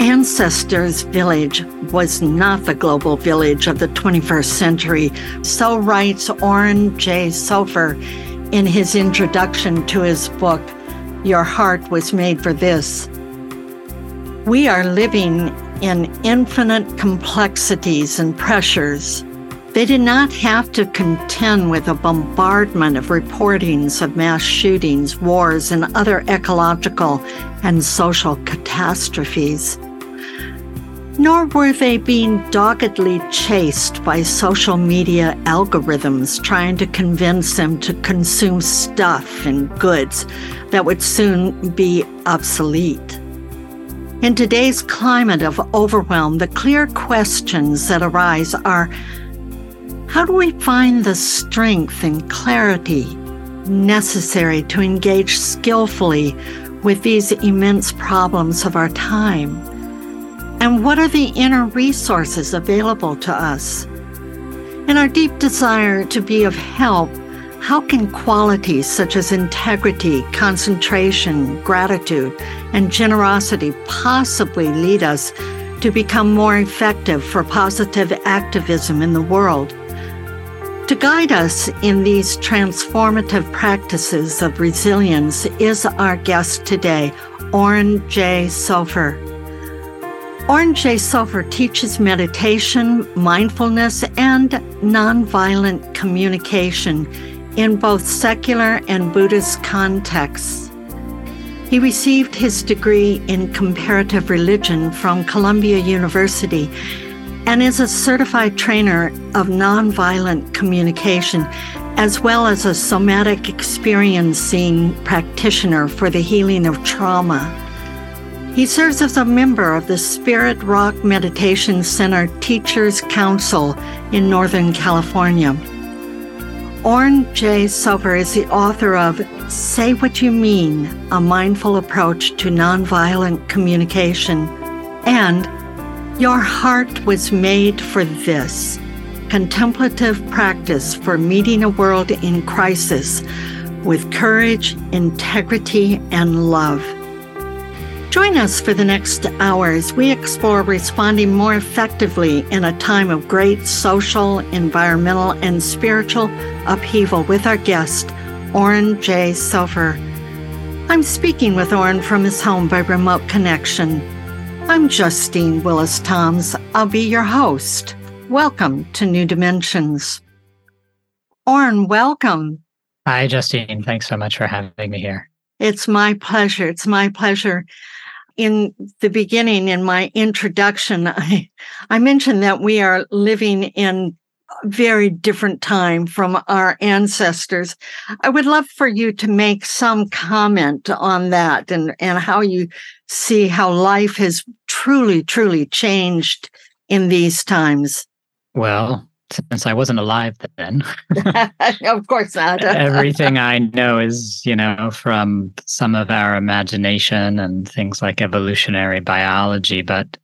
Ancestors' village was not the global village of the 21st century. So writes Oren Jay Sofer in his introduction to his book, Your Heart Was Made for This. We are living in infinite complexities and pressures they did not have to contend with a bombardment of reportings of mass shootings, wars, and other ecological and social catastrophes. Nor were they being doggedly chased by social media algorithms trying to convince them to consume stuff and goods that would soon be obsolete. In today's climate of overwhelm, the clear questions that arise are how do we find the strength and clarity necessary to engage skillfully with these immense problems of our time? And what are the inner resources available to us? In our deep desire to be of help, how can qualities such as integrity, concentration, gratitude, and generosity possibly lead us to become more effective for positive activism in the world? To guide us in these transformative practices of resilience is our guest today, Oren Jay Sofer. Oren Jay Sofer teaches meditation, mindfulness, and nonviolent communication in both secular and Buddhist contexts. He received his degree in comparative religion from Columbia University and is a certified trainer of nonviolent communication, as well as a somatic experiencing practitioner for the healing of trauma. He serves as a member of the Spirit Rock Meditation Center Teachers Council in Northern California. Oren Jay Sofer is the author of Say What You Mean A Mindful Approach to Nonviolent Communication and your heart was made for this contemplative practice for meeting a world in crisis with courage, integrity, and love. Join us for the next hour as we explore responding more effectively in a time of great social, environmental, and spiritual upheaval with our guest, Oren Jay Sofer. I'm speaking with Oren from his home by remote connection. I'm Justine Willis Toms. I'll be your host. Welcome to New Dimensions. Oren, welcome. Hi, Justine. Thanks so much for having me here. It's my pleasure. It's my pleasure. In the beginning, in my introduction, I, I mentioned that we are living in a very different time from our ancestors. I would love for you to make some comment on that and, and how you see how life has truly, truly changed in these times. Well, since I wasn't alive then, of course not. everything I know is, you know, from some of our imagination and things like evolutionary biology, but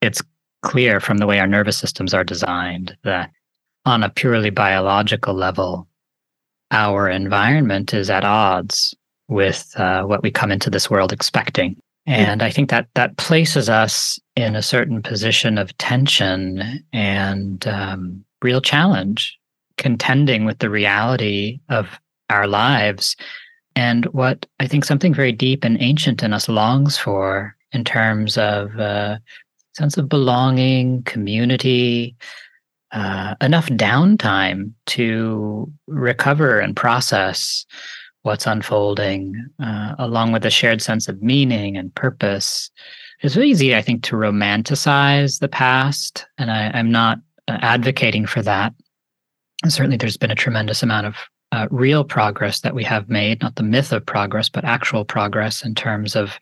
it's clear from the way our nervous systems are designed that on a purely biological level, our environment is at odds with uh, what we come into this world expecting. And I think that that places us in a certain position of tension and um, real challenge contending with the reality of our lives and what I think something very deep and ancient in us longs for in terms of uh, sense of belonging, community, uh, enough downtime to recover and process what's unfolding, uh, along with a shared sense of meaning and purpose. It's very easy, I think, to romanticize the past, and I, I'm not advocating for that. And certainly, there's been a tremendous amount of uh, real progress that we have made, not the myth of progress, but actual progress in terms of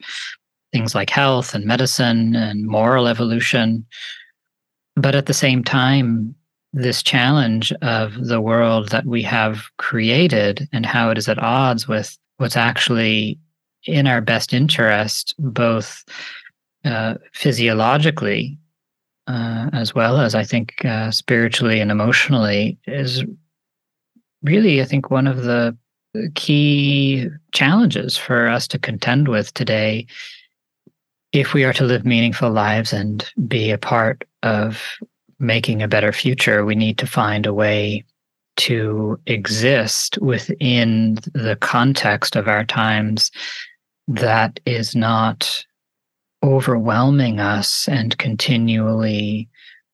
things like health and medicine and moral evolution. But at the same time, this challenge of the world that we have created and how it is at odds with what's actually in our best interest, both uh, physiologically uh, as well as I think uh, spiritually and emotionally, is really, I think, one of the key challenges for us to contend with today if we are to live meaningful lives and be a part of making a better future, we need to find a way to exist within the context of our times that is not overwhelming us and continually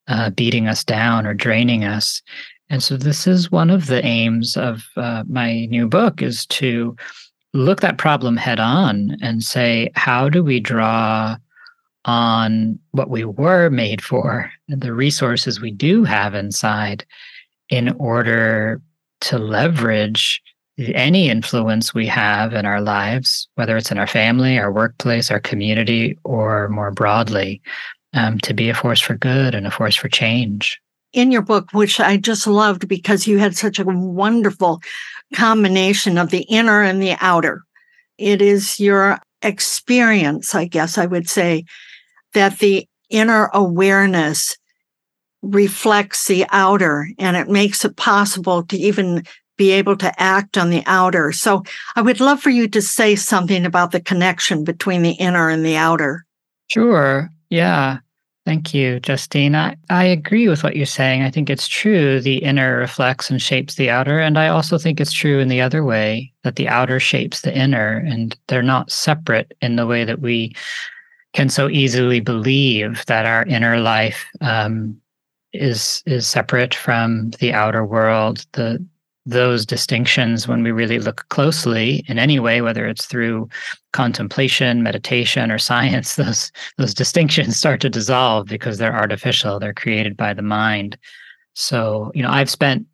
uh, beating us down or draining us. And so, this is one of the aims of uh, my new book: is to look that problem head on and say, how do we draw on what we were made for, the resources we do have inside, in order to leverage any influence we have in our lives, whether it's in our family, our workplace, our community, or more broadly, um, to be a force for good and a force for change. In your book, which I just loved because you had such a wonderful combination of the inner and the outer, it is your experience, I guess I would say, that the inner awareness reflects the outer and it makes it possible to even be able to act on the outer. So I would love for you to say something about the connection between the inner and the outer. Sure. Yeah. Thank you, Justine. I, I agree with what you're saying. I think it's true. The inner reflects and shapes the outer. And I also think it's true in the other way that the outer shapes the inner and they're not separate in the way that we can so easily believe that our inner life um, is is separate from the outer world. The those distinctions, when we really look closely in any way, whether it's through contemplation, meditation, or science, those those distinctions start to dissolve because they're artificial. They're created by the mind. So, you know, I've spent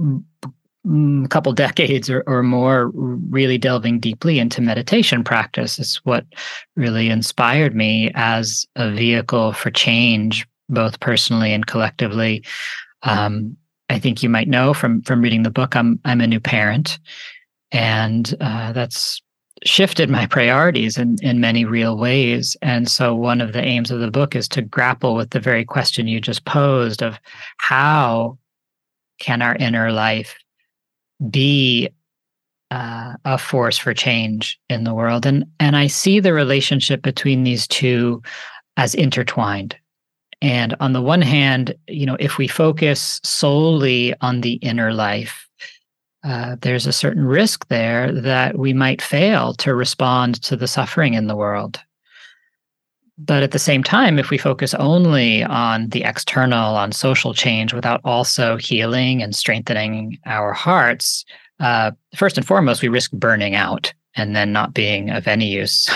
a couple decades or, or more really delving deeply into meditation practice is what really inspired me as a vehicle for change both personally and collectively um, i think you might know from from reading the book i'm i'm a new parent. And uh, that's shifted my priorities in, in many real ways. And so, one of the aims of the book is to grapple with the very question you just posed of how can our inner life be uh, a force for change in the world? And and i see the relationship between these two as intertwined and on the one hand you know if we focus solely on the inner life uh, there's a certain risk there that we might fail to respond to the suffering in the world but at the same time, if we focus only on the external, on social change, without also healing and strengthening our hearts, uh, first and foremost, we risk burning out and then not being of any use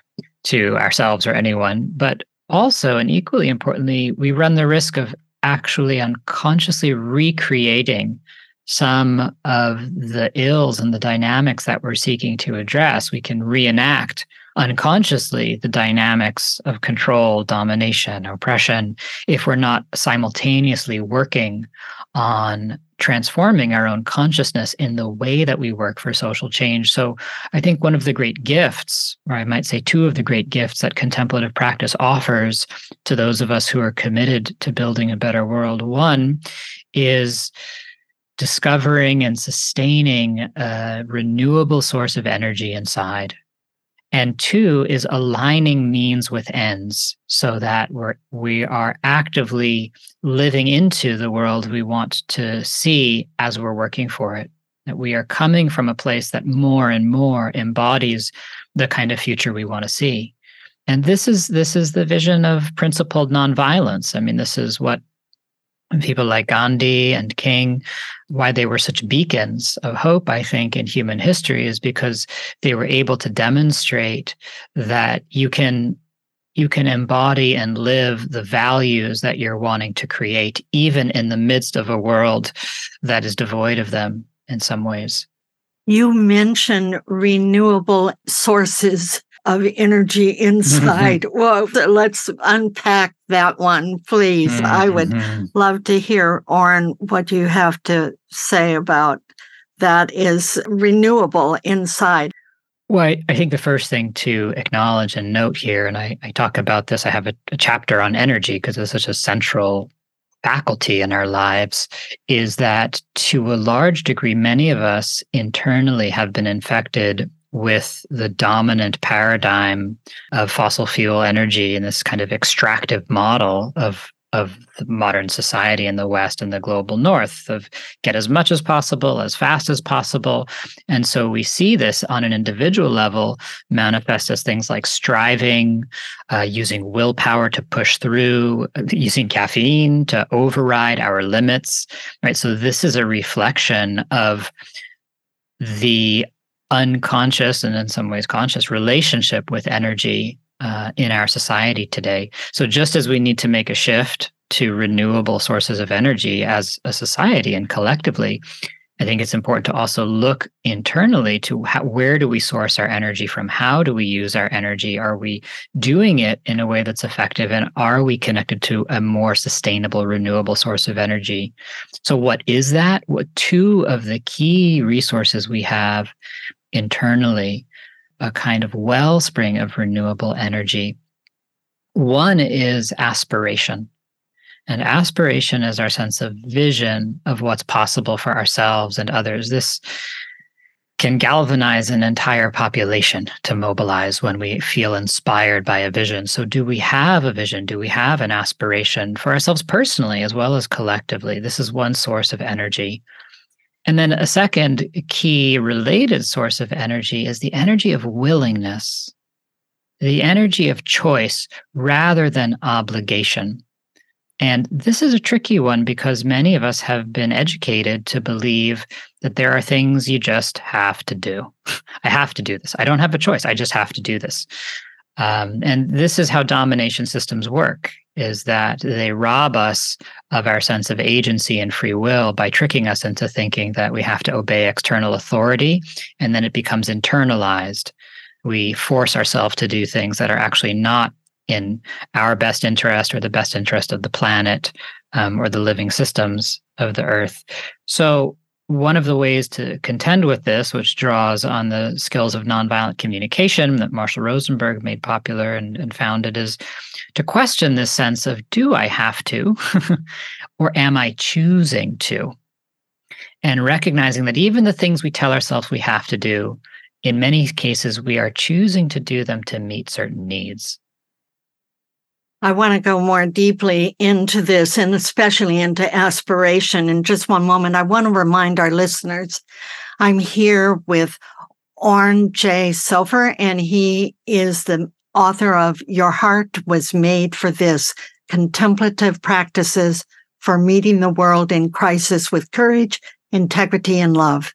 to ourselves or anyone. But also, and equally importantly, we run the risk of actually unconsciously recreating some of the ills and the dynamics that we're seeking to address. We can reenact unconsciously the dynamics of control, domination, oppression, if we're not simultaneously working on transforming our own consciousness in the way that we work for social change. So I think one of the great gifts, or I might say two of the great gifts that contemplative practice offers to those of us who are committed to building a better world, one is discovering and sustaining a renewable source of energy inside and two is aligning means with ends so that we're we are actively living into the world we want to see as we're working for it. That we are coming from a place that more and more embodies the kind of future we want to see. And this is this is the vision of principled nonviolence. I mean this is what people like Gandhi and King, why they were such beacons of hope, I think, in human history is because they were able to demonstrate that you can you can embody and live the values that you're wanting to create, even in the midst of a world that is devoid of them in some ways. You mention renewable sources of energy inside. well, let's unpack that one, please. Mm-hmm. I would mm-hmm. love to hear, Oren, what you have to say about that is renewable inside. Well, I, I think the first thing to acknowledge and note here, and I, I talk about this, I have a, a chapter on energy because it's such a central faculty in our lives, is that to a large degree, many of us internally have been infected with the dominant paradigm of fossil fuel energy and this kind of extractive model of of modern society in the West and the global North of get as much as possible, as fast as possible. And so we see this on an individual level manifest as things like striving, uh, using willpower to push through, using caffeine to override our limits, right? So this is a reflection of the unconscious and in some ways conscious relationship with energy uh, in our society today. So, just as we need to make a shift to renewable sources of energy as a society and collectively, I think it's important to also look internally to how, where do we source our energy from? How do we use our energy? Are we doing it in a way that's effective? And are we connected to a more sustainable, renewable source of energy? So, what is that? What two of the key resources we have internally a kind of wellspring of renewable energy. One is aspiration. And aspiration is our sense of vision of what's possible for ourselves and others. This can galvanize an entire population to mobilize when we feel inspired by a vision. So, do we have a vision? Do we have an aspiration for ourselves personally as well as collectively? This is one source of energy. And then a second key related source of energy is the energy of willingness, the energy of choice rather than obligation. And this is a tricky one because many of us have been educated to believe that there are things you just have to do. I have to do this. I don't have a choice. I just have to do this. Um, and this is how domination systems work is that they rob us of our sense of agency and free will by tricking us into thinking that we have to obey external authority and then it becomes internalized. We force ourselves to do things that are actually not in our best interest or the best interest of the planet um, or the living systems of the earth. So one of the ways to contend with this, which draws on the skills of nonviolent communication that Marshall Rosenberg made popular and, and founded, is to question this sense of do I have to or am I choosing to? And recognizing that even the things we tell ourselves we have to do, in many cases, we are choosing to do them to meet certain needs. I want to go more deeply into this and especially into aspiration. In just one moment, I want to remind our listeners I'm here with Oren Jay Sofer, and he is the author of Your Heart Was Made for This Contemplative Practices for Meeting the World in Crisis with Courage, Integrity, and Love.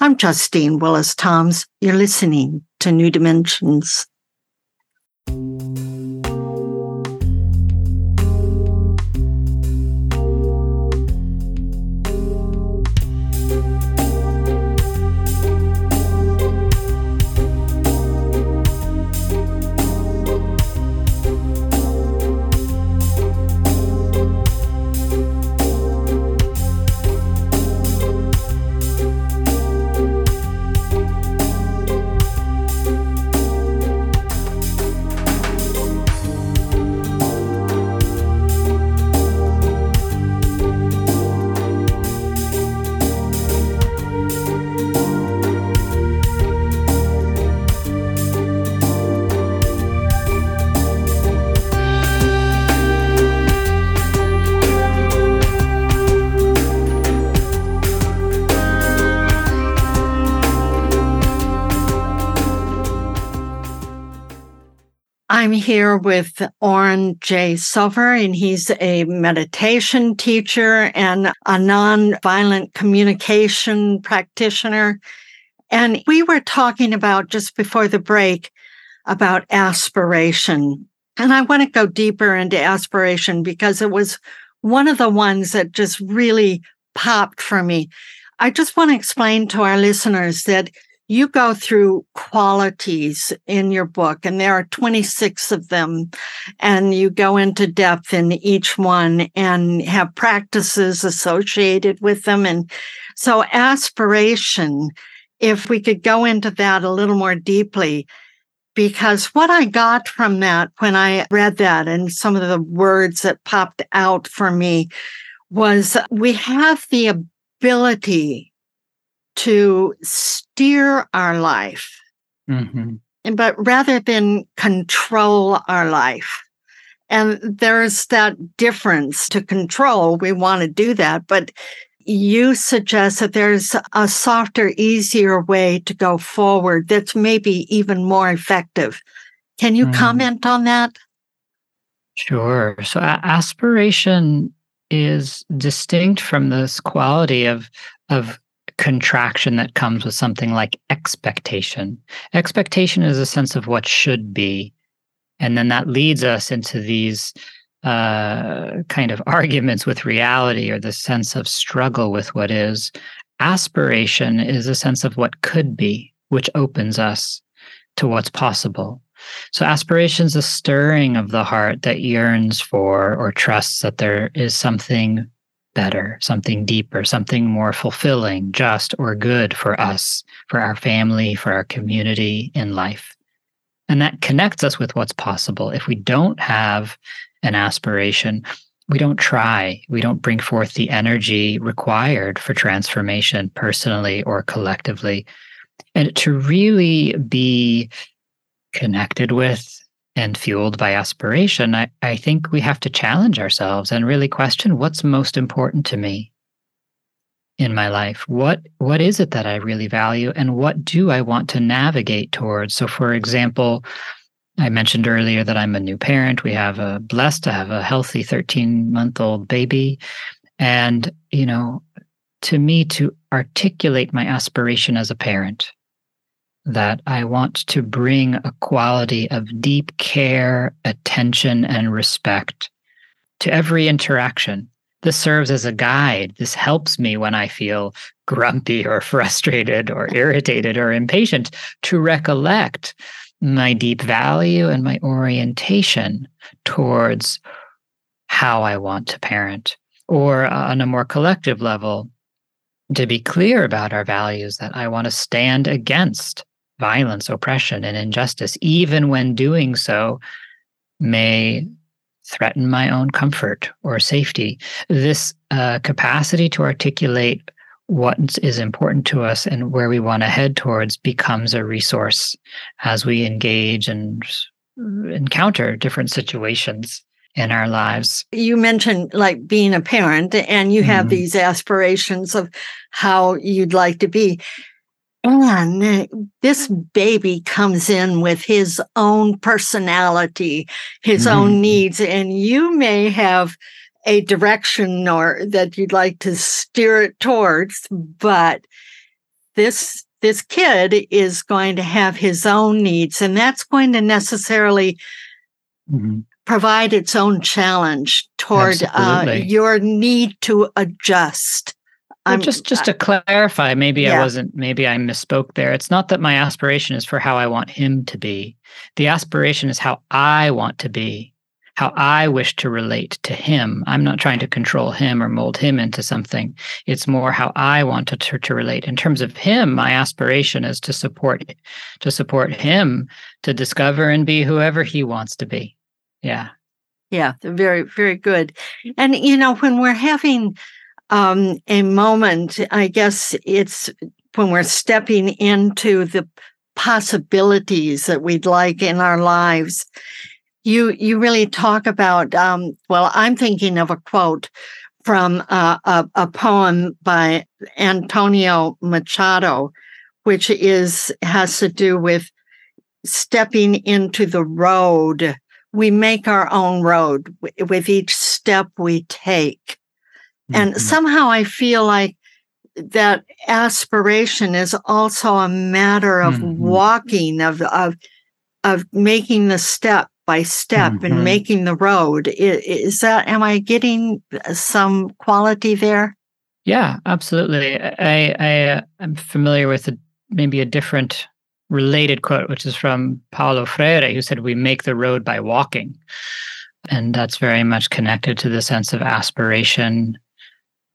I'm Justine Willis Toms. You're listening to New Dimensions. Here with Oren Jay Sofer, and he's a meditation teacher and a nonviolent communication practitioner. And we were talking about just before the break about aspiration. And I want to go deeper into aspiration because it was one of the ones that just really popped for me. I just want to explain to our listeners that you go through qualities in your book, and there are 26 of them, and you go into depth in each one and have practices associated with them. And so, aspiration, if we could go into that a little more deeply, because what I got from that when I read that and some of the words that popped out for me was we have the ability to steer our life, mm-hmm. but rather than control our life. And there's that difference to control. We want to do that, but you suggest that there's a softer, easier way to go forward that's maybe even more effective. Can you mm. comment on that? Sure. So, aspiration is distinct from this quality of of contraction that comes with something like expectation. Expectation is a sense of what should be. And then that leads us into these uh, kind of arguments with reality or the sense of struggle with what is. Aspiration is a sense of what could be, which opens us to what's possible. So, aspiration is a stirring of the heart that yearns for or trusts that there is something better, something deeper, something more fulfilling, just, or good for us, for our family, for our community in life. And that connects us with what's possible. If we don't have an aspiration, we don't try, we don't bring forth the energy required for transformation personally or collectively. And to really be connected with and fueled by aspiration, I, I think we have to challenge ourselves and really question what's most important to me in my life. What what is it that I really value and what do I want to navigate towards? So for example, I mentioned earlier that I'm a new parent. We have a blessed to have a healthy 13 month old baby. And, you know, to me, to articulate my aspiration as a parent, that I want to bring a quality of deep care, attention, and respect to every interaction. This serves as a guide. This helps me when I feel grumpy or frustrated or irritated or impatient to recollect my deep value and my orientation towards how I want to parent. Or uh, on a more collective level, to be clear about our values that I want to stand against violence, oppression, and injustice, even when doing so may threaten my own comfort or safety. This uh, capacity to articulate what is important to us and where we want to head towards becomes a resource as we engage and encounter different situations in our lives. You mentioned like being a parent and you have mm-hmm. these aspirations of how you'd like to be. And this baby comes in with his own personality, his mm-hmm. own needs, and you may have a direction or that you'd like to steer it towards, but this this kid is going to have his own needs, and that's going to necessarily mm-hmm. provide its own challenge toward uh, your need to adjust well, just just to clarify, maybe yeah. I wasn't, maybe I misspoke there. It's not that my aspiration is for how I want him to be. The aspiration is how I want to be, how I wish to relate to him. I'm not trying to control him or mold him into something. It's more how I want to, to, to relate. In terms of him, my aspiration is to support to support him to discover and be whoever he wants to be. Yeah. Yeah, very, very good. And you know, when we're having um, a moment. I guess it's when we're stepping into the possibilities that we'd like in our lives. You you really talk about. Um, well, I'm thinking of a quote from uh, a, a poem by Antonio Machado, which is has to do with stepping into the road. We make our own road with each step we take. And mm-hmm. somehow I feel like that aspiration is also a matter of mm-hmm. walking, of, of, of making the step by step mm-hmm. and making the road. Is that, am I getting some quality there? Yeah, absolutely. I, I am uh, familiar with a, maybe a different related quote, which is from Paulo Freire, who said, We make the road by walking. And that's very much connected to the sense of aspiration.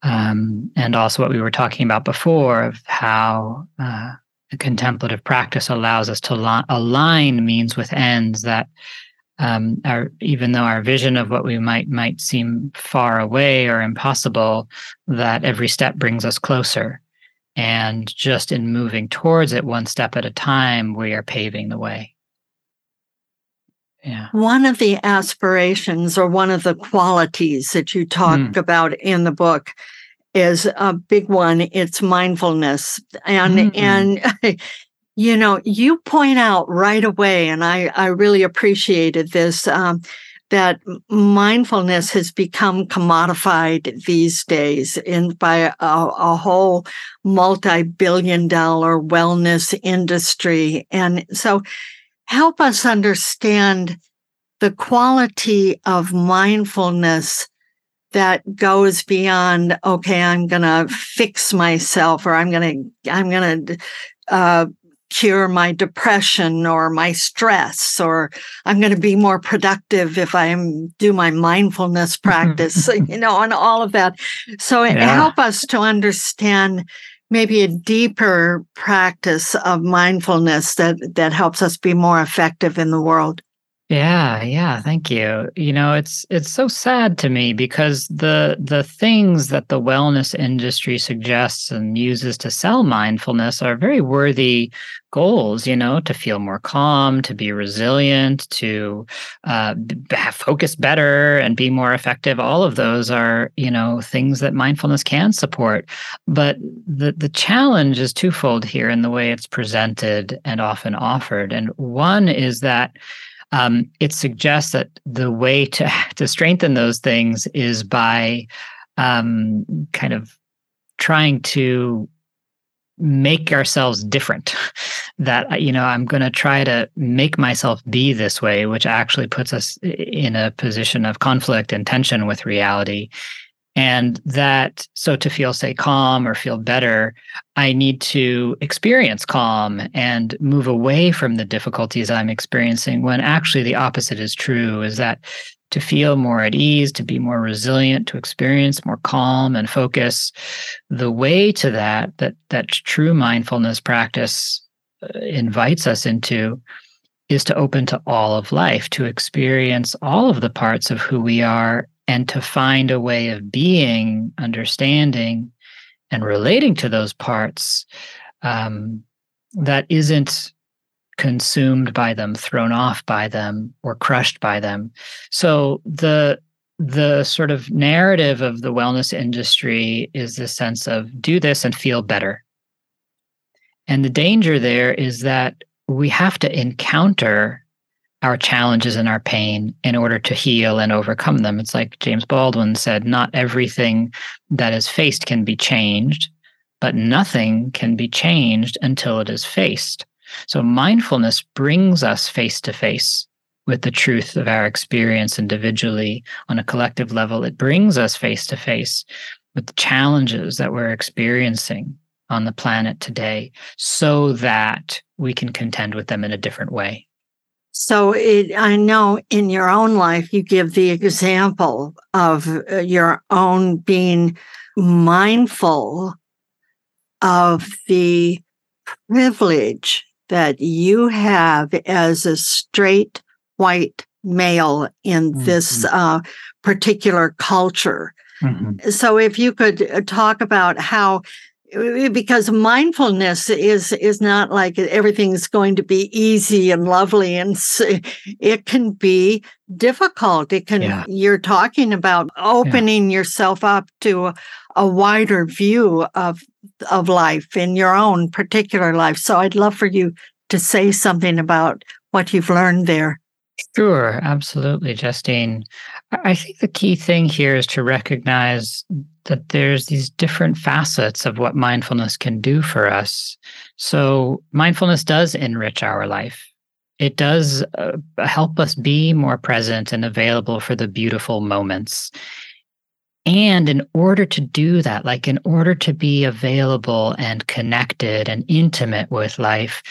Um, and also what we were talking about before of how uh, a contemplative practice allows us to li- align means with ends that um, our even though our vision of what we might might seem far away or impossible, that every step brings us closer. And just in moving towards it one step at a time, we are paving the way. Yeah. One of the aspirations or one of the qualities that you talk mm. about in the book is a big one. It's mindfulness. And, mm. and You know, you point out right away, and I, I really appreciated this, um, that mindfulness has become commodified these days in by a, a whole multi-billion dollar wellness industry. And so help us understand the quality of mindfulness that goes beyond okay i'm going to fix myself or i'm going to i'm going to uh, cure my depression or my stress or i'm going to be more productive if i do my mindfulness practice you know and all of that so yeah. help us to understand maybe a deeper practice of mindfulness that that helps us be more effective in the world yeah, yeah, thank you. You know, it's it's so sad to me because the the things that the wellness industry suggests and uses to sell mindfulness are very worthy goals, you know, to feel more calm, to be resilient, to uh, focus better and be more effective. All of those are, you know, things that mindfulness can support. But the the challenge is twofold here in the way it's presented and often offered. And one is that um, it suggests that the way to to strengthen those things is by um, kind of trying to make ourselves different. That you know i'm going to try to make myself be this way which actually puts us in a position of conflict and tension with reality and that, so to feel, say, calm or feel better, I need to experience calm and move away from the difficulties I'm experiencing when actually the opposite is true is that to feel more at ease, to be more resilient, to experience more calm and focus, the way to that, that, that true mindfulness practice uh, invites us into is to open to all of life, to experience all of the parts of who we are and to find a way of being, understanding, and relating to those parts um, that isn't consumed by them, thrown off by them, or crushed by them. So the the sort of narrative of the wellness industry is the sense of do this and feel better. And the danger there is that we have to encounter our challenges and our pain in order to heal and overcome them. It's like James Baldwin said not everything that is faced can be changed, but nothing can be changed until it is faced. So mindfulness brings us face to face with the truth of our experience individually on a collective level. It brings us face to face with the challenges that we're experiencing on the planet today so that we can contend with them in a different way. So it, I know in your own life, you give the example of uh, your own being mindful of the privilege that you have as a straight white male in mm-hmm. this uh, particular culture. Mm-hmm. So, if you could uh, talk about how because mindfulness is is not like everything's going to be easy and lovely and it can be difficult it can yeah. you're talking about opening yeah. yourself up to a, a, wider view of of life in your own particular life so i'd love for you to say something about what you've learned there. Sure, absolutely, Justine. I think the key thing here is to recognize that there's these different facets of what mindfulness can do for us. So, mindfulness does enrich our life. It does uh, help us be more present and available for the beautiful moments. And in order to do that, like in order to be available and connected and intimate with life,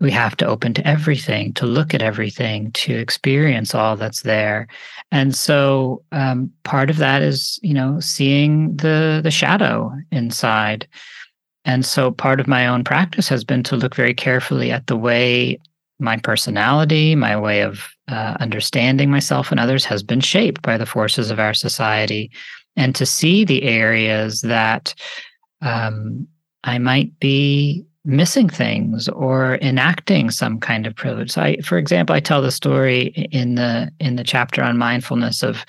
we have to open to everything, to look at everything, to experience all that's there. And so um, part of that is, you know, seeing the the shadow inside. And so part of my own practice has been to look very carefully at the way my personality, my way of uh, understanding myself and others has been shaped by the forces of our society, and to see the areas that um, I might be missing things or enacting some kind of privilege. So I, for example, I tell the story in the in the chapter on mindfulness of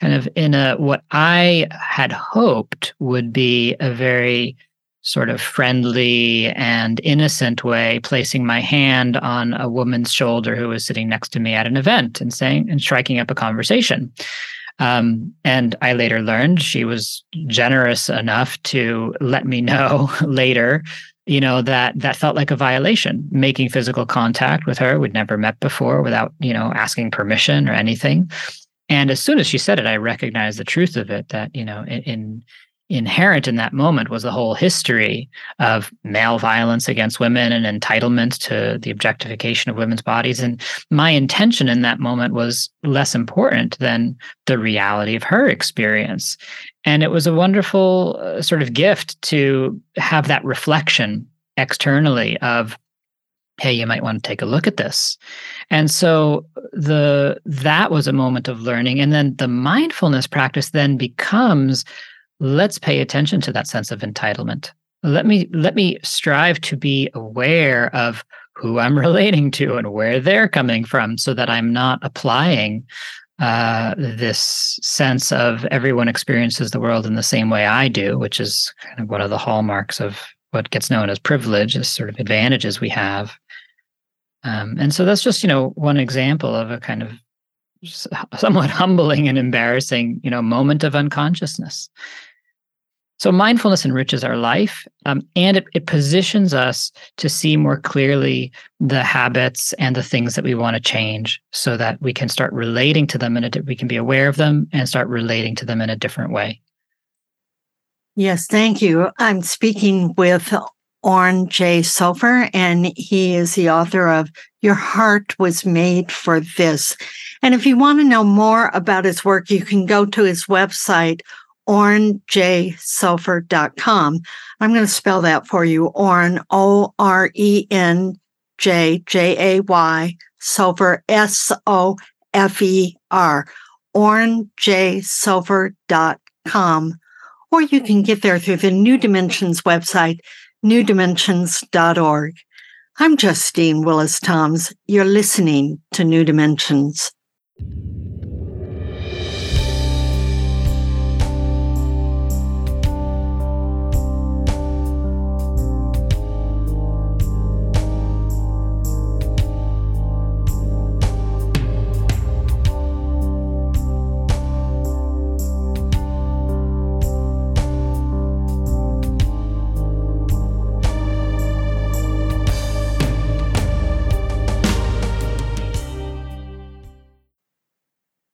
kind of in a what I had hoped would be a very sort of friendly and innocent way, placing my hand on a woman's shoulder who was sitting next to me at an event and saying and striking up a conversation. Um, and I later learned she was generous enough to let me know later you know that that felt like a violation. Making physical contact with her we'd never met before without you know asking permission or anything. And as soon as she said it i recognized the truth of it that you know in, in inherent in that moment was the whole history of male violence against women and entitlement to the objectification of women's bodies. And my intention in that moment was less important than the reality of her experience. And it was a wonderful uh, sort of gift to have that reflection externally of hey you might want to take a look at this and so the that was a moment of learning and then the mindfulness practice then becomes let's pay attention to that sense of entitlement. Let me let me strive to be aware of who i'm relating to and where they're coming from so that i'm not applying uh, this sense of everyone experiences the world in the same way i do which is kind of one of the hallmarks of what gets known as privilege as sort of advantages we have. Um, and so that's just you know one example of a kind of somewhat humbling and embarrassing you know moment of unconsciousness so mindfulness enriches our life um, and it, it positions us to see more clearly the habits and the things that we want to change so that we can start relating to them and we can be aware of them and start relating to them in a different way. Yes, thank you. I'm speaking with Oren Jay Sofer, and he is the author of Your Heart Was Made for This. And if you want to know more about his work, you can go to his website, orenjaysofer.com. I'm going to spell that for you. Oren, O R E N J J A Y, Sofer, S O F E R, orenjaysofer.com. Or you can get there through the New Dimensions website, newdimensions.org. I'm Justine Willis Toms. You're listening to New Dimensions.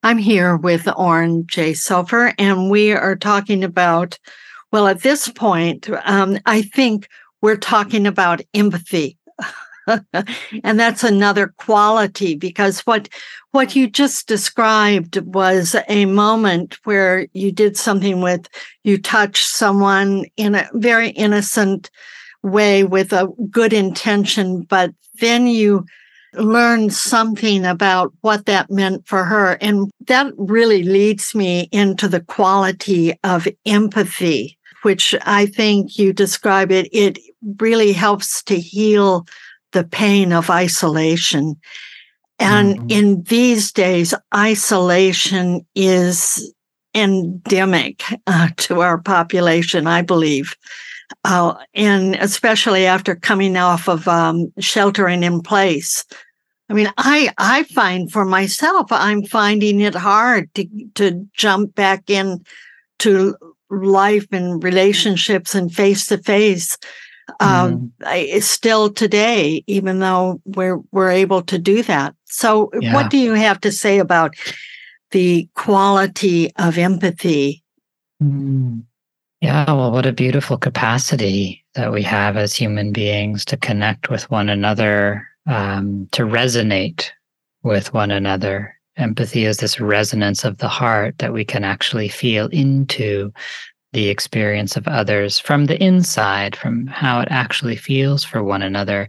I'm here with Oren Jay Sofer, and we are talking about, well, at this point, um, I think we're talking about empathy. and that's another quality because what what you just described was a moment where you did something with you touched someone in a very innocent way with a good intention but then you learn something about what that meant for her. And that really leads me into the quality of empathy, which I think you describe it. It really helps to heal the pain of isolation. And mm-hmm. in these days, isolation is endemic uh, to our population, I believe. Uh, and especially after coming off of um, sheltering in place I mean, I I find for myself, I'm finding it hard to to jump back in to life and relationships and face to face. Still today, even though we're we're able to do that. So, yeah. what do you have to say about the quality of empathy? Mm. Yeah, well, what a beautiful capacity that we have as human beings to connect with one another, um, to resonate with one another. Empathy is this resonance of the heart that we can actually feel into the experience of others from the inside, from how it actually feels for one another.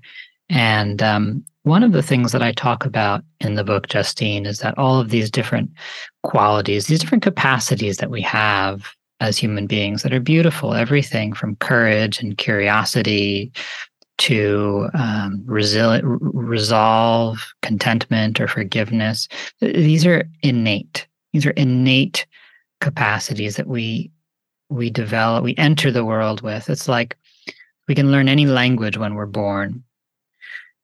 And um, one of the things that I talk about in the book, Justine, is that all of these different qualities, these different capacities that we have as human beings that are beautiful, everything from courage and curiosity to um, resolve, contentment, or forgiveness. These are innate. These are innate capacities that we we develop, we enter the world with. It's like we can learn any language when we're born.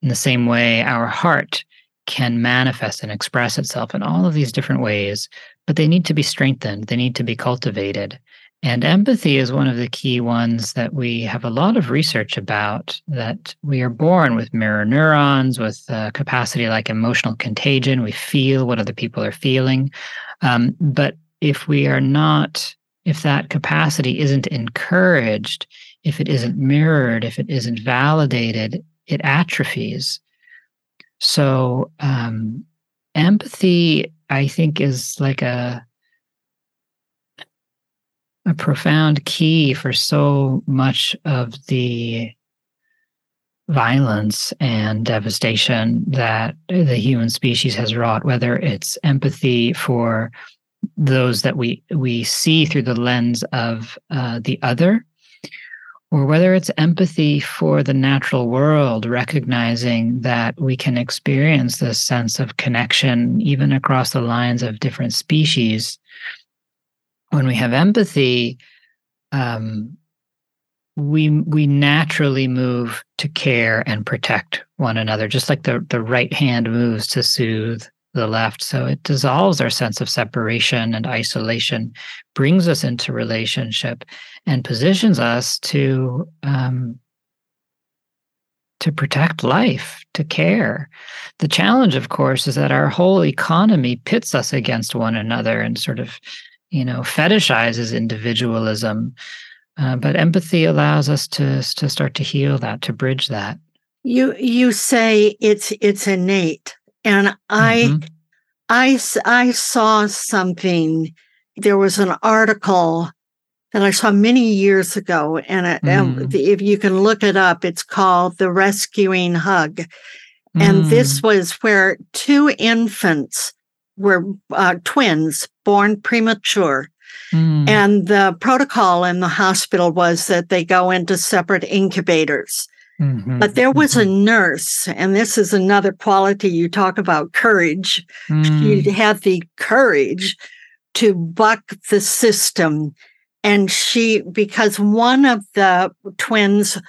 In the same way, our heart can manifest and express itself in all of these different ways, but they need to be strengthened, they need to be cultivated. And empathy is one of the key ones that we have a lot of research about that we are born with mirror neurons, with a capacity like emotional contagion. We feel what other people are feeling. Um, but if we are not, if that capacity isn't encouraged, if it isn't mirrored, if it isn't validated, it atrophies. So, um, empathy, I think, is like a a profound key for so much of the violence and devastation that the human species has wrought whether it's empathy for those that we we see through the lens of uh, the other or whether it's empathy for the natural world, recognizing that we can experience this sense of connection even across the lines of different species. When we have empathy, um, we we naturally move to care and protect one another, just like the the right hand moves to soothe the left. So it dissolves our sense of separation and isolation, brings us into relationship, and positions us to um, to protect life, to care. The challenge, of course, is that our whole economy pits us against one another and sort of, you know, fetishizes individualism. Uh, but empathy allows us to to start to heal that, to bridge that. You you say it's it's innate, and I mm-hmm. I I saw something. There was an article that I saw many years ago. And, it, mm. if you can look it up, it's called The Rescuing Hug. And mm. this was where two infants were uh, twins born premature. Mm. And the protocol in the hospital was that they go into separate incubators. Mm-hmm. But there was a mm-hmm. nurse, and this is another quality you talk about courage. Mm. She had the courage to buck the system and she because one of the twins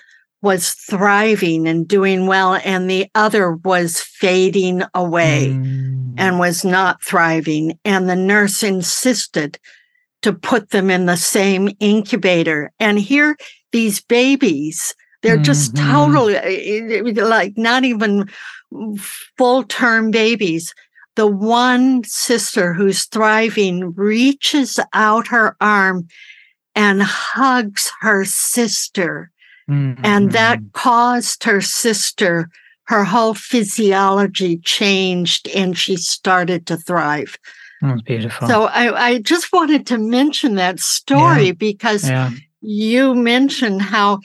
was thriving and doing well and the other was fading away mm. and was not thriving and the nurse insisted to put them in the same incubator and here these babies they're just mm-hmm. totally eh, like not even full term babies the one sister who's thriving reaches out her arm and hugs her sister. Mm-hmm. And that caused her sister, her whole physiology changed and she started to thrive. That's beautiful. So I, I just wanted to mention that story yeah. because yeah. you mentioned how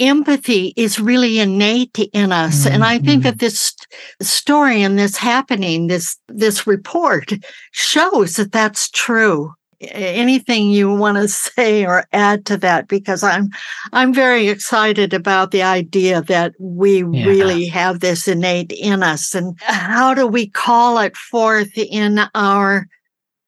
empathy is really innate in us mm-hmm. and i think that this story and this happening this this report shows that that's true anything you want to say or add to that because i'm i'm very excited about the idea that we yeah. really have this innate in us and how do we call it forth in our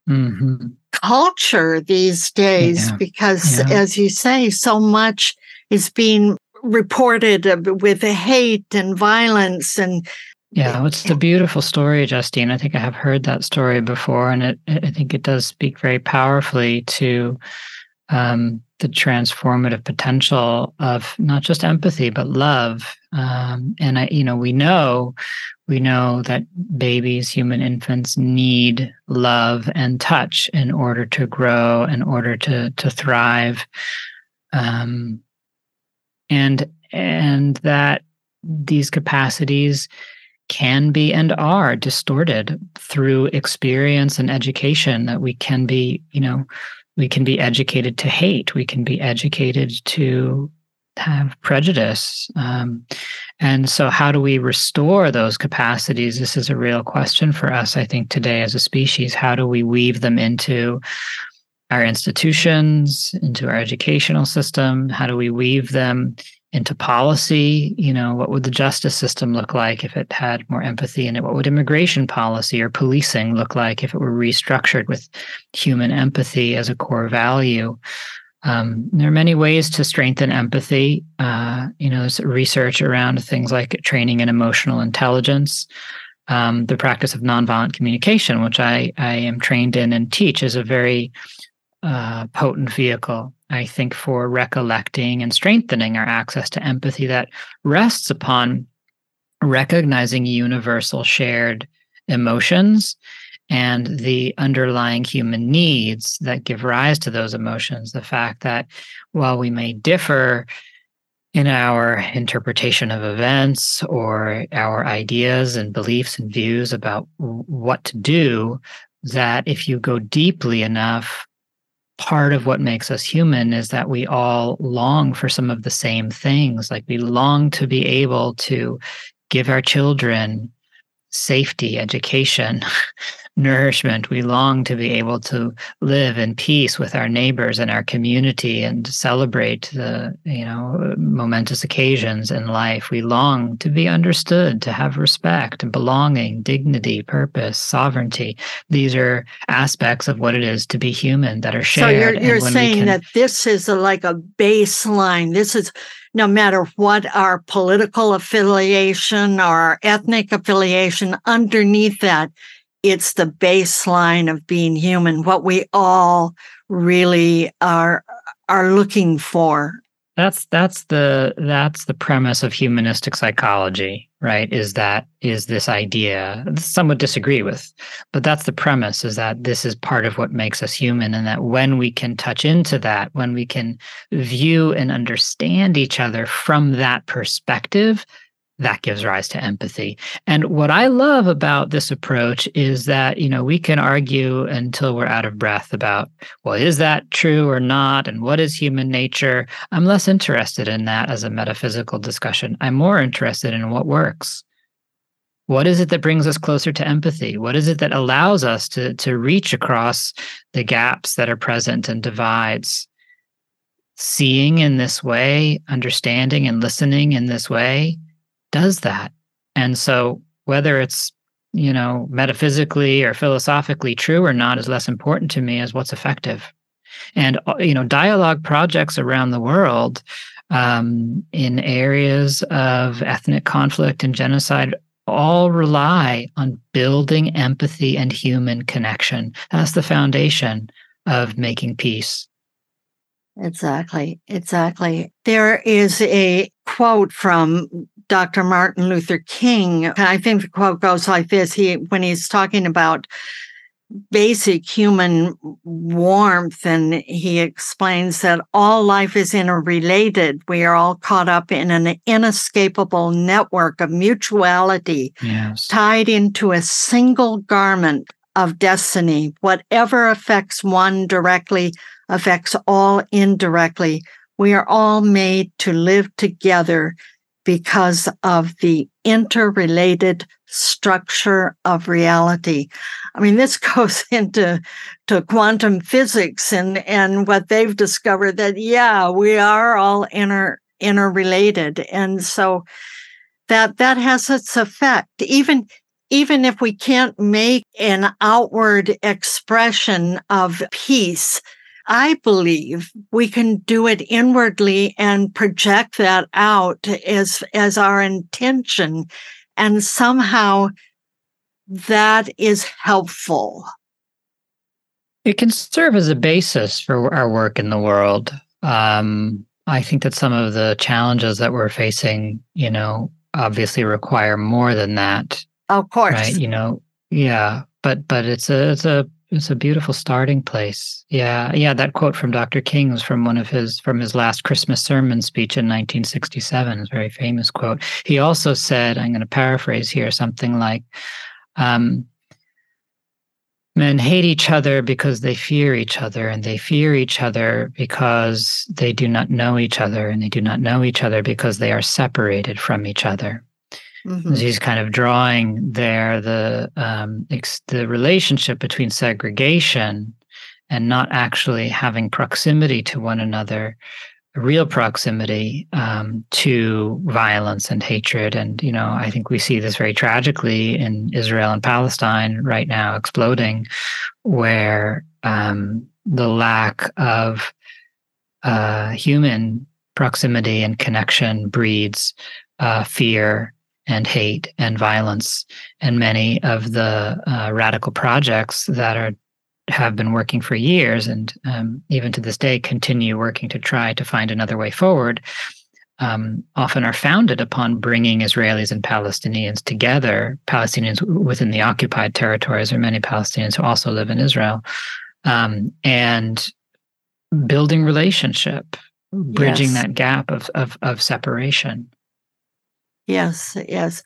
mm-hmm. culture these days yeah. because yeah. as you say so much is being reported with hate and violence and Yeah, it's a beautiful story, Justine. I think I have heard that story before, and it, I think it does speak very powerfully to um, the transformative potential of not just empathy but love. Um, and I, you know, we know, we know that babies, human infants, need love and touch in order to grow, in order to to thrive, um, and and that these capacities can be and are distorted through experience and education that we can be you know we can be educated to hate we can be educated to have prejudice um, and so how do we restore those capacities? This is a real question for us i think today as a species. How do we weave them into our institutions into our educational system? How do we weave them into policy you know what would the justice system look like if it had more empathy in it? What would immigration policy or policing look like if it were restructured with human empathy as a core value? Um, there are many ways to strengthen empathy uh, you know there's research around things like training in emotional intelligence um, the practice of nonviolent communication which I, I am trained in and teach is a very uh, potent vehicle I think, for recollecting and strengthening our access to empathy that rests upon recognizing universal shared emotions and the underlying human needs that give rise to those emotions. The fact that while we may differ in our interpretation of events or our ideas and beliefs and views about what to do, that if you go deeply enough part of what makes us human is that we all long for some of the same things. Like we long to be able to give our children safety, education, nourishment. We long to be able to live in peace with our neighbors and our community and celebrate the, you know, momentous occasions in life. We long to be understood, to have respect and belonging, dignity, purpose, sovereignty. These are aspects of what it is to be human that are shared. So you're, you're saying can, that this is a, like a baseline. This is no matter what our political affiliation or our ethnic affiliation, underneath that it's the baseline of being human, what we all really are are looking for. That's that's the that's the premise of humanistic psychology, right? Is that is this idea some would disagree with, but that's the premise is that this is part of what makes us human and that when we can touch into that, when we can view and understand each other from that perspective, that gives rise to empathy. And what I love about this approach is that, you know, we can argue until we're out of breath about, well, is that true or not? And what is human nature? I'm less interested in that as a metaphysical discussion. I'm more interested in what works. What is it that brings us closer to empathy? What is it that allows us to, to reach across the gaps that are present and divides? Seeing in this way, understanding and listening in this way, does that. And so whether it's, you know, metaphysically or philosophically true or not is less important to me as what's effective. And, uh, you know, dialogue projects around the world um, in areas of ethnic conflict and genocide all rely on building empathy and human connection. That's the foundation of making peace. Exactly. Exactly. There is a quote from Dr. Martin Luther King. I think the quote goes like this. He when he's talking about basic human warmth and he explains that all life is interrelated. We are all caught up in an inescapable network of mutuality yes. tied into a single garment of destiny. Whatever affects one directly affects all indirectly. We are all made to live together because of the interrelated structure of reality. I mean, this goes into to quantum physics and, and what they've discovered that, yeah, we are all inter, interrelated. And so that, that has its effect. Even, even if we can't make an outward expression of peace, I believe we can do it inwardly and project that out as, as our intention And somehow that is helpful. It can serve as a basis for our work in the world. Um, I think that some of the challenges that we're facing, you know, obviously require more than that. Of course. Right. You know, yeah. But but it's a it's a it's a beautiful starting place. Yeah. Yeah. That quote from Dr. King was from one of his from his last Christmas sermon speech in 1967. It's a very famous quote. He also said, I'm going to paraphrase here, something like, um, men hate each other because they fear each other, and they fear each other because they do not know each other, and they do not know each other because they are separated from each other. Mm-hmm. He's kind of drawing there the um, ex- the relationship between segregation and not actually having proximity to one another real proximity um, to violence and hatred. And, you know, I think we see this very tragically in Israel and Palestine right now exploding, where um, the lack of uh, human proximity and connection breeds uh, fear and hate and violence. And many of the uh, radical projects that are have been working for years and um, even to this day continue working to try to find another way forward um, often are founded upon bringing Israelis and Palestinians together, Palestinians within the occupied territories, or many Palestinians who also live in Israel, um, and building relationship, bridging yes. that gap of, of, of separation. Yes, yes.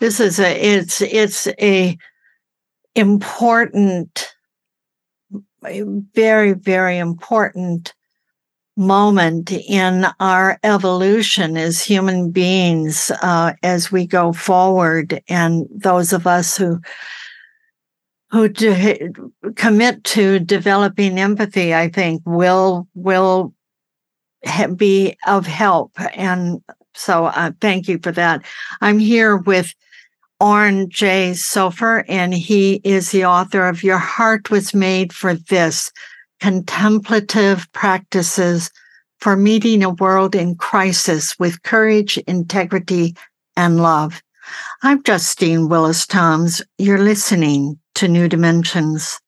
This is a it's it's a important very, very important moment in our evolution as human beings uh, as we go forward. And those of us who who de- commit to developing empathy, I think, will will ha- be of help. And so, uh, thank you for that. I'm here with Oren Jay Sofer, and he is the author of Your Heart Was Made for This Contemplative Practices for Meeting a World in Crisis with Courage, Integrity, and Love. I'm Justine Willis Toms. You're listening to New Dimensions.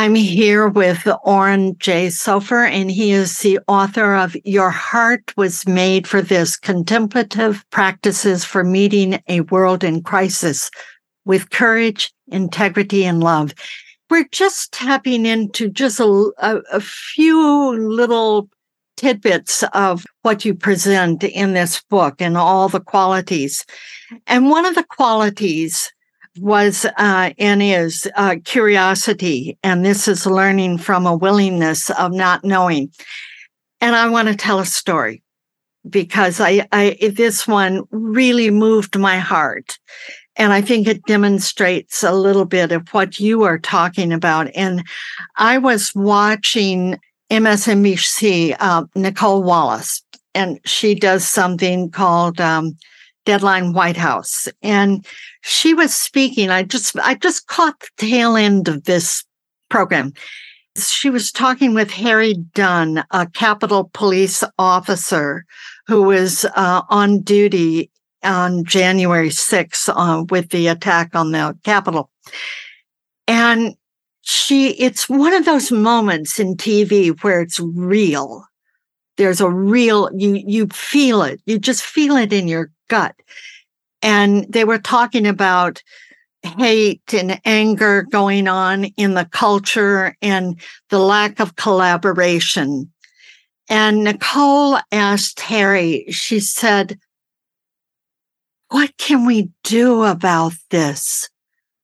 I'm here with Oren Jay Sofer, and he is the author of Your Heart Was Made for This Contemplative Practices for Meeting a World in Crisis with Courage, Integrity, and Love. We're just tapping into just a, a, a few little tidbits of what you present in this book and all the qualities. And one of the qualities was uh, and is uh, curiosity. And this is learning from a willingness of not knowing. And I want to tell a story because I, I this one really moved my heart. And I think it demonstrates a little bit of what you are talking about. And I was watching MSNBC, uh, Nicolle Wallace, and she does something called um, Deadline White House. And she was speaking. I just I just caught the tail end of this program. She was talking with Harry Dunn, a Capitol Police officer who was uh, on duty on January 6th uh, with the attack on the Capitol. And she, it's one of those moments in TV where it's real. There's a real, you, you feel it. You just feel it in your gut. And they were talking about hate and anger going on in the culture and the lack of collaboration. And Nicolle asked Harry, she said, What can we do about this?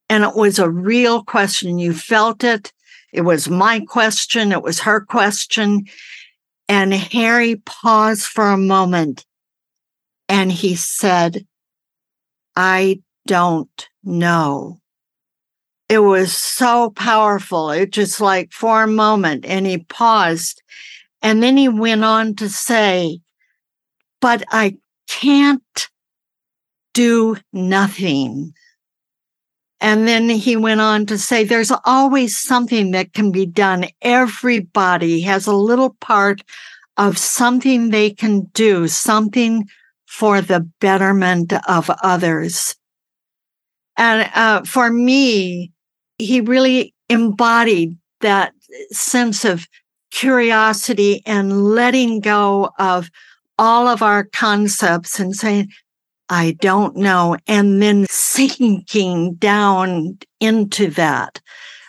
And it was a real question. You felt it. It was my question. It was her question. And Harry paused for a moment and he said, I don't know. It was so powerful. It just like for a moment and he paused and then he went on to say, but I can't do nothing. And then he went on to say, there's always something that can be done. Everybody has a little part of something they can do, something for the betterment of others. And uh, for me, he really embodied that sense of curiosity and letting go of all of our concepts and saying, I don't know, and then sinking down into that.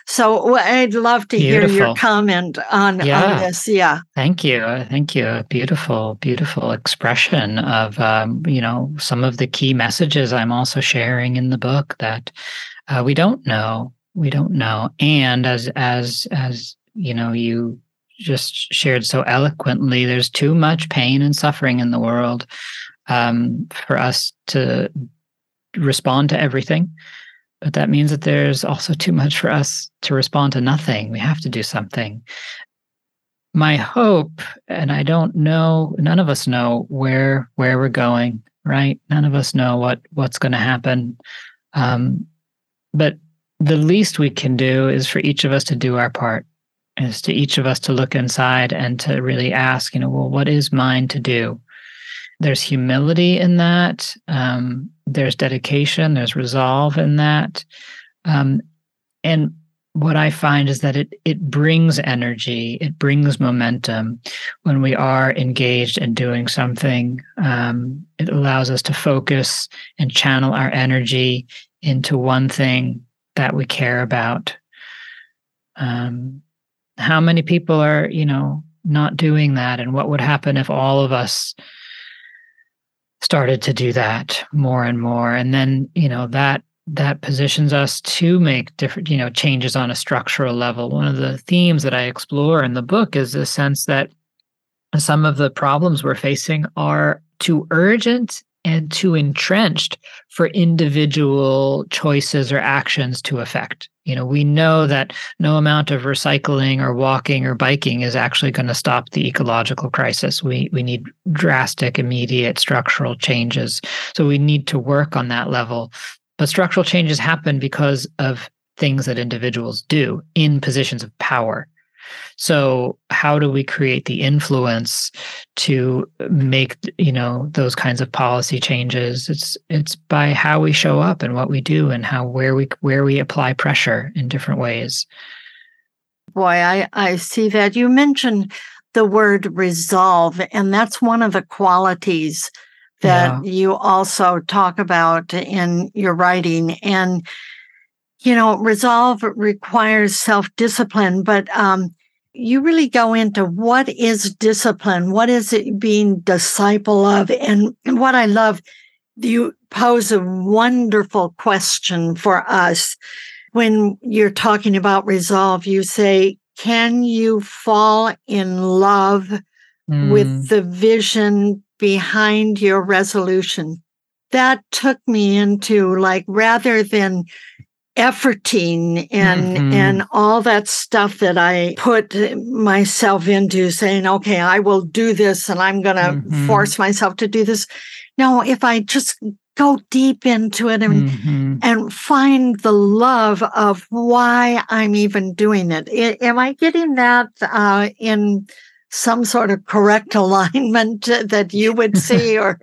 So I'd love to Beautiful. hear your comment on, yeah. on this. Yeah. Thank you. Thank you. Beautiful, beautiful expression of, um, you know, some of the key messages I'm also sharing in the book that uh, we don't know. We don't know. And as, as, as, you know, you just shared so eloquently, there's too much pain and suffering in the world um, for us to respond to everything but that means that there's also too much for us to respond to nothing. We have to do something. My hope, and I don't know, none of us know where where we're going, right? None of us know what what's going to happen. Um, but the least we can do is for each of us to do our part, is to each of us to look inside and to really ask, you know, well, what is mine to do? There's humility in that. Um, there's dedication, there's resolve in that. Um, and what I find is that it it brings energy, it brings momentum when we are engaged in doing something. Um, it allows us to focus and channel our energy into one thing that we care about. Um, how many people are, you know, not doing that, and what would happen if all of us started to do that more and more. And then you know that that positions us to make different you know changes on a structural level. One of the themes that i explore in the book is the sense that some of the problems we're facing are too urgent and too entrenched for individual choices or actions to affect you know, we know that no amount of recycling or walking or biking is actually going to stop the ecological crisis. We we need drastic, immediate structural changes. So we need to work on that level. But structural changes happen because of things that individuals do in positions of power. So how do we create the influence to make you know those kinds of policy changes? It's it's by how we show up and what we do and how where we where we apply pressure in different ways. Boy, I I see that you mentioned the word resolve, and that's one of the qualities that yeah. you also talk about in your writing and you know resolve requires self-discipline but um, you really go into what is discipline, what is it being disciple of, and what I love, you pose a wonderful question for us when you're talking about resolve. You say, "Can you fall in love mm. with the vision behind your resolution?" That took me into like rather than efforting and mm-hmm. and all that stuff that I put myself into saying, okay, I will do this and I'm gonna mm-hmm. force myself to do this. No, if I just go deep into it and mm-hmm. and find the love of why I'm even doing it. I, am I getting that uh, in some sort of correct alignment that you would see or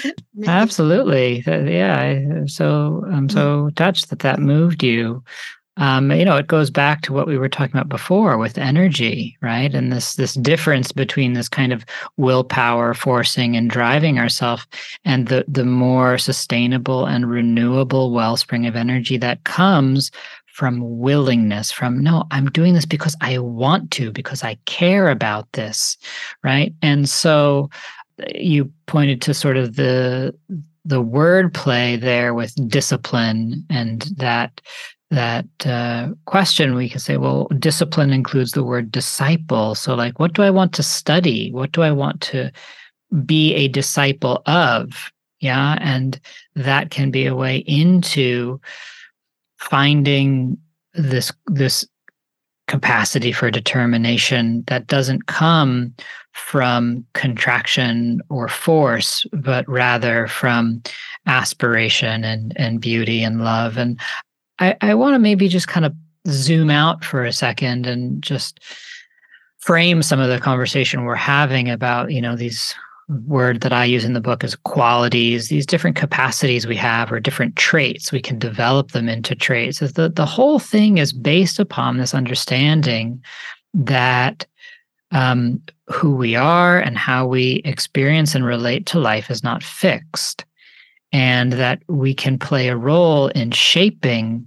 absolutely. Yeah I, so i'm so touched that that moved you. Um, you know, it goes back to what we were talking about before with energy, right? And this this difference between this kind of willpower forcing and driving ourselves, and the the more sustainable and renewable wellspring of energy that comes from willingness, from no, I'm doing this because I want to, because I care about this, right? And so you pointed to sort of the the word play there with discipline and that that uh, question, we can say, well, discipline includes the word disciple. So, like, what do I want to study? What do I want to be a disciple of? Yeah. And that can be a way into finding this, this capacity for determination that doesn't come from contraction or force, but rather from aspiration and, and beauty and love. And I, I want to maybe just kind of zoom out for a second and just frame some of the conversation we're having about, you know, these word that I use in the book is qualities, these different capacities we have or different traits. We can develop them into traits. The, the whole thing is based upon this understanding that um, who we are and how we experience and relate to life is not fixed and that we can play a role in shaping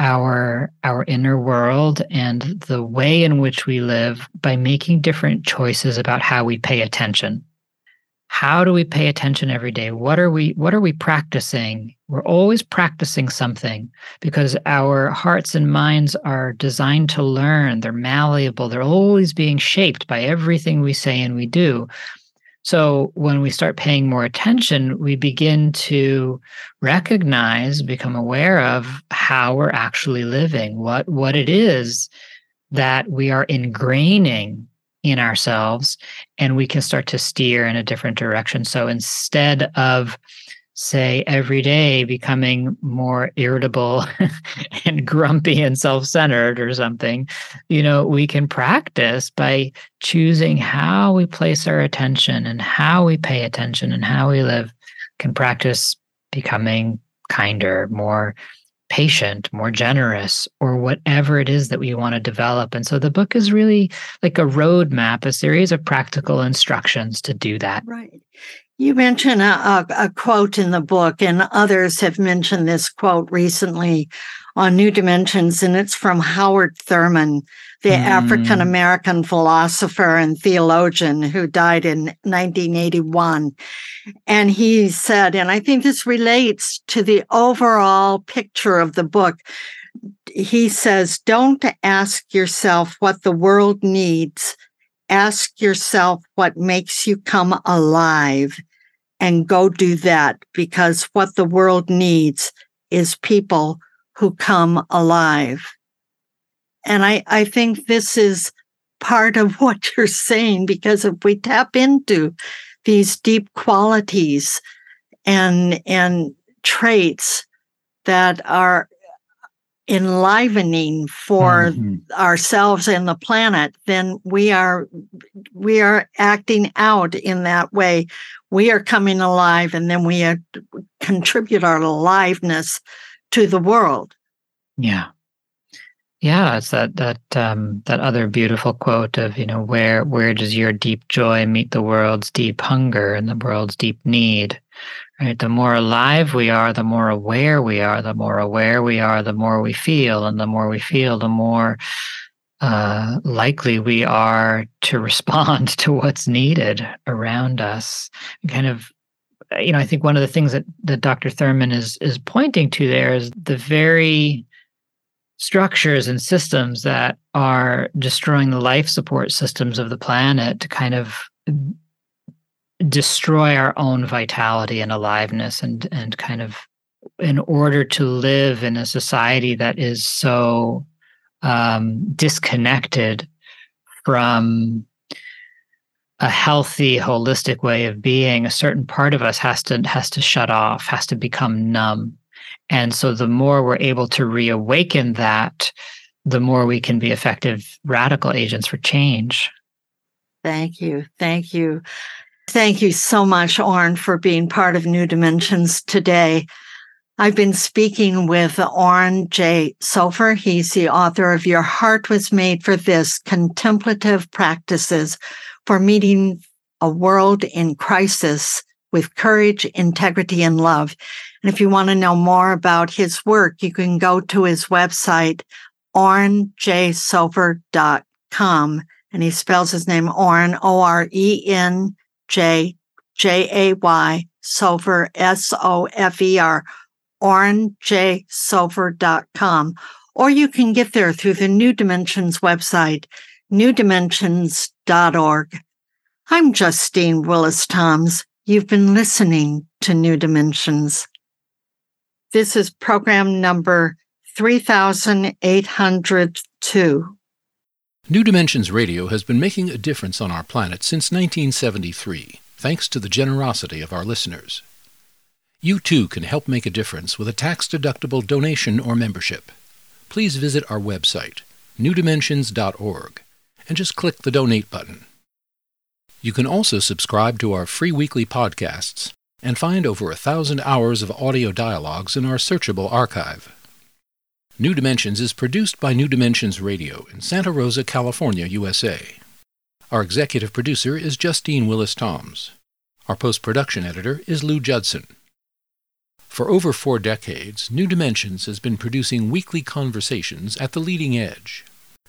our our inner world and the way in which we live by making different choices about how we pay attention how do we pay attention every day? What are we what are we practicing? We're always practicing something because our hearts and minds are designed to learn. They're malleable. They're always being shaped by everything we say and we do. So when we start paying more attention, we begin to recognize, become aware of how we're actually living, what what it is that we are ingraining in ourselves, and we can start to steer in a different direction. So instead of say every day becoming more irritable and grumpy and self-centered or something you know we can practice by choosing how we place our attention and how we pay attention and how we live can practice becoming kinder more patient more generous or whatever it is that we want to develop. And so the book is really like a roadmap a series of practical instructions to do that. Right. You mention a, a, a, quote in the book, and others have mentioned this quote recently on New Dimensions, and it's from Howard Thurman, the mm. African American philosopher and theologian who died in 1981. And he said, and I think this relates to the overall picture of the book. He says, Don't ask yourself what the world needs. Ask yourself what makes you come alive and go do that because what the world needs is people who come alive. And I, I think this is part of what you're saying because if we tap into these deep qualities and and traits that are enlivening for mm-hmm. ourselves and the planet then we are we are acting out in that way we are coming alive and then we contribute our aliveness to the world yeah yeah it's that that um that other beautiful quote of you know where where does your deep joy meet the world's deep hunger and the world's deep need Right. The more alive we are, the more aware we are. The more aware we are, the more we feel, and the more we feel, the more uh, likely we are to respond to what's needed around us. Kind of, you know, I think one of the things that that Dr. Thurman is is pointing to there is the very structures and systems that are destroying the life support systems of the planet to kind of destroy our own vitality and aliveness and and kind of in order to live in a society that is so um, disconnected from a healthy holistic way of being a certain part of us has to has to shut off has to become numb and so the more we're able to reawaken that the more we can be effective radical agents for change thank you thank you Thank you so much, Oren, for being part of New Dimensions today. I've been speaking with Oren Jay Sofer. He's the author of Your Heart Was Made for This Contemplative Practices for Meeting a World in Crisis with Courage, Integrity, and Love. And if you want to know more about his work, you can go to his website, orenjaysofer.com. And he spells his name Oren, O R E N J J A Y, Sofer, S O F E R orenjaysofer.com, or you can get there through the New Dimensions website, newdimensions.org. I'm Justine Willis Toms. You've been listening to New Dimensions. This is program number 3802. New Dimensions Radio has been making a difference on our planet since 1973, thanks to the generosity of our listeners. You too can help make a difference with a tax-deductible donation or membership. Please visit our website, newdimensions.org, and just click the donate button. You can also subscribe to our free weekly podcasts and find over a thousand hours of audio dialogues in our searchable archive. New Dimensions is produced by New Dimensions Radio in Santa Rosa, California, USA. Our executive producer is Justine Willis Toms. Our post-production editor is Lou Judson. For over four decades, New Dimensions has been producing weekly conversations at the leading edge.